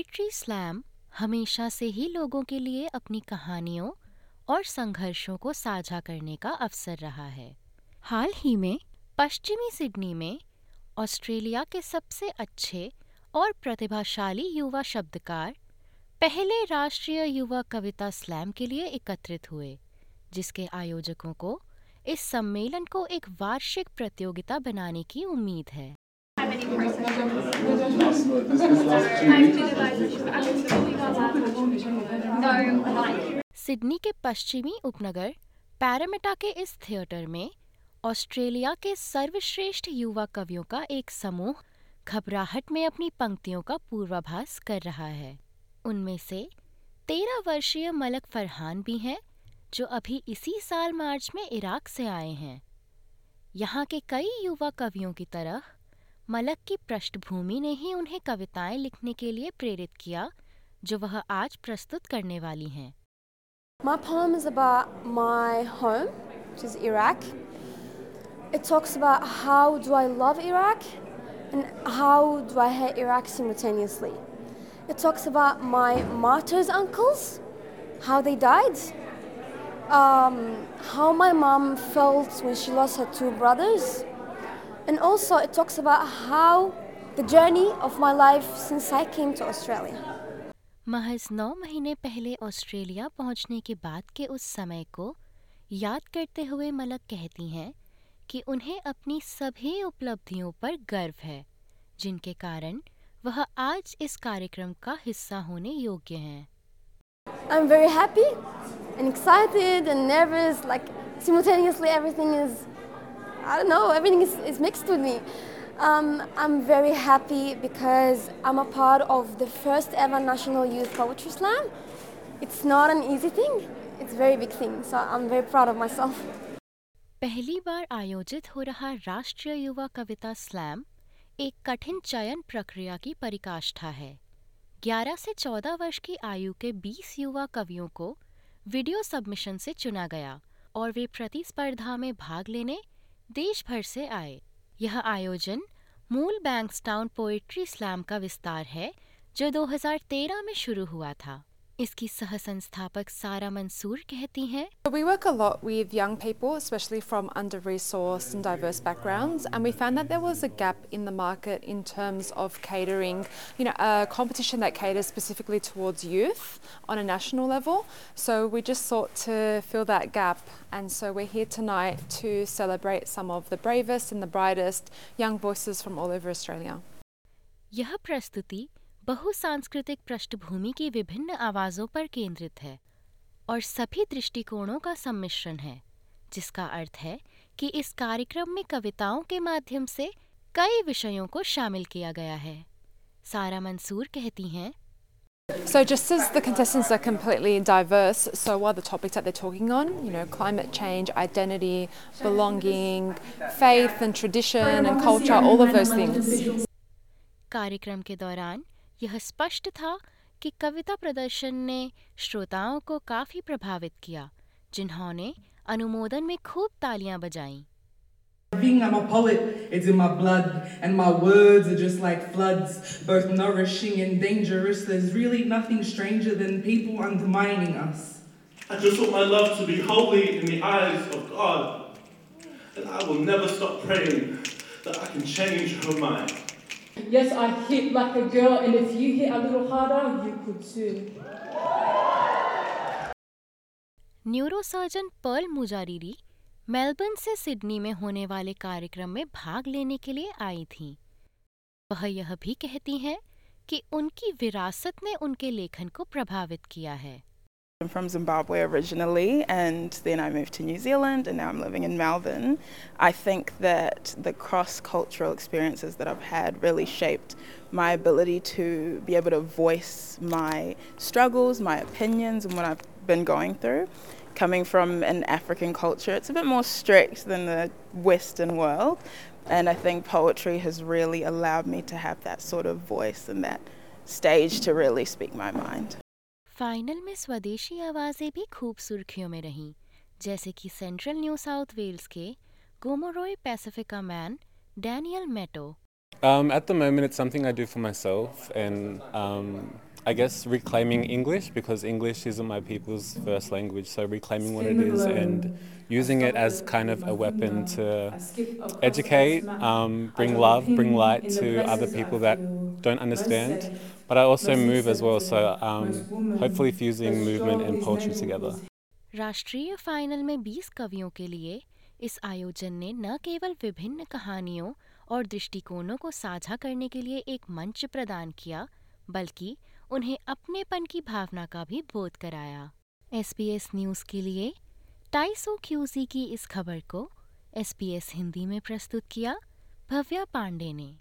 Poetry slam हमेशा से ही लोगों के लिए अपनी कहानियों और संघर्षों को साझा करने का अवसर रहा है। हाल ही में पश्चिमी सिडनी में ऑस्ट्रेलिया के सबसे अच्छे और प्रतिभाशाली युवा शब्दकार पहले राष्ट्रीय युवा कविता स्लैम के लिए एकत्रित हुए, जिसके आयोजकों को इस सम्मेलन को एक वार्षिक प्रतियोगिता बनाने की उम्मीद है। सिडनी के पश्चिमी उपनगर, पैरामिटा के इस थिएटर में ऑस्ट्रेलिया के सर्वश्रेष्ठ युवा कवियों का एक समूह घबराहट में अपनी पंक्तियों का पूर्वाभास कर रहा है। उनमें से तेरह वर्षीय मलक फरहान भी हैं, जो अभी इसी साल मार्च में इराक से आए हैं। यहाँ के कई युवा कवियों की तरह मलक की पृष्ठभूमि ने ही उन्हें कविताएँ लिखने के लिए प्रेरित किया जो वह आज प्रस्तुत करने वाली हैं My poem is about my home, which is Iraq. It talks about how do I love Iraq and how do I hate Iraq simultaneously. It talks about my martyrs' uncles, how they died, um, how my mom felt when she lost her two brothers, and also it talks about how the journey of my life since I came to Australia. महज नौ महीने पहले Australia पहुँचने के बाद के उस समय को याद करते हुए मलक कहती हैं कि उन्हें अपनी सभी उपलब्धियों पर गर्व है जिनके कारण वह आज इस कार्यक्रम का हिस्सा होने योग्य हैं I'm very happy and excited and nervous. Like simultaneously, everything is, I don't know, everything is, is mixed with me. Um, I'm very happy because I'm a part of the first ever National Youth Poetry Slam. It's not an easy thing. It's a very big thing. So I'm very proud of myself. पहली बार आयोजित हो रहा राष्ट्रीय युवा कविता slam एक कठिन चयन प्रक्रिया की परिकाष्ठा है 11 से 14 वर्ष की आयु के 20 युवा कवियों को वीडियो सबमिशन से चुना गया और वे प्रतिस्पर्धा में भाग लेने देश भर से आए। यह आयोजन मूल बैंक्सटाउन पोएट्री स्लैम का विस्तार है, जो 2013 में शुरू हुआ था। इसकी सह संस्थापक सारा मंसूर कहती हैं We work a lot with young people, especially from under resourced and diverse backgrounds, and we found that there was a gap in the market in terms of catering, you know, a competition that caters specifically towards youth on a national level. So we just sought to fill that gap, and so we're here tonight to celebrate some of the bravest and the brightest young voices from all over Australia. यह प्रस्तुति बहुसांस्कृतिक पृष्ठभूमि की विभिन्न आवाज़ों पर केंद्रित है और सभी दृष्टिकोणों का सम्मिश्रण है जिसका अर्थ है कि इस कार्यक्रम में कविताओं के माध्यम से कई विषयों को शामिल किया गया है सारा मंसूर कहती हैं So, just as the contestants are completely diverse, so are the topics that they're talking on. You know, climate change, identity, belonging, faith and tradition and culture, all of those things. कार्यक्रम के दौरान यह स्पष्ट था कि कविता प्रदर्शन ने श्रोताओं को काफ़ी प्रभावित किया जिन्होंने अनुमोदन में खूब तालियाँ बजाईं Being I'm a poet, it's in my blood, and my words are just like floods, both nourishing and dangerous. There's really nothing stranger than people undermining us. I just want my love to be holy in the eyes of God. And I will never stop praying that I can change her mind. Yes, I hit like a girl, and if you hit a little harder, you could too. Neurosurgeon Pearl Mujariri Melbourne से Sydney में होने वाले कार्यक्रम में भाग लेने के लिए आई थीं। वह यह भी कहती हैं कि उनकी विरासत ने उनके लेखन को प्रभावित किया है I'm from Zimbabwe originally, and then I moved to New Zealand, and now I'm living in Melbourne. I think that the cross cultural experiences that I've had really shaped my ability to be able to voice my struggles, my opinions, and what I've been going through. Coming from an African culture, it's a bit more strict than the Western world, and I think poetry has really allowed me to have that sort of voice and that stage to really speak my mind. Final में स्वदेशी आवाज़ें भी खूब सुर्खियों में रहीं जैसे कि सेंट्रल न्यू साउथ वेल्स के Gomeroi Pacifica man Daniel Meto. Um, at the moment, it's something I do for myself, and um, I guess reclaiming English because English isn't my people's first language. So reclaiming what it is and using it as kind of a weapon to educate, um, bring love, bring light to other people that don't understand. But I also move as well, so um, hopefully fusing movement and poetry together. राष्ट्रीय final में 20 कवियों के लिए इस आयोजन ने न केवल विभिन्न कहानियों और दृष्टिकोणों को साझा करने के लिए एक मंच प्रदान किया बल्कि उन्हें अपनेपन की भावना का भी बोध कराया। एसपीएस न्यूज़ के लिए टाइसो क्यूसी की इस खबर को एसपीएस हिंदी में प्रस्तुत किया भव्या पांडे ने।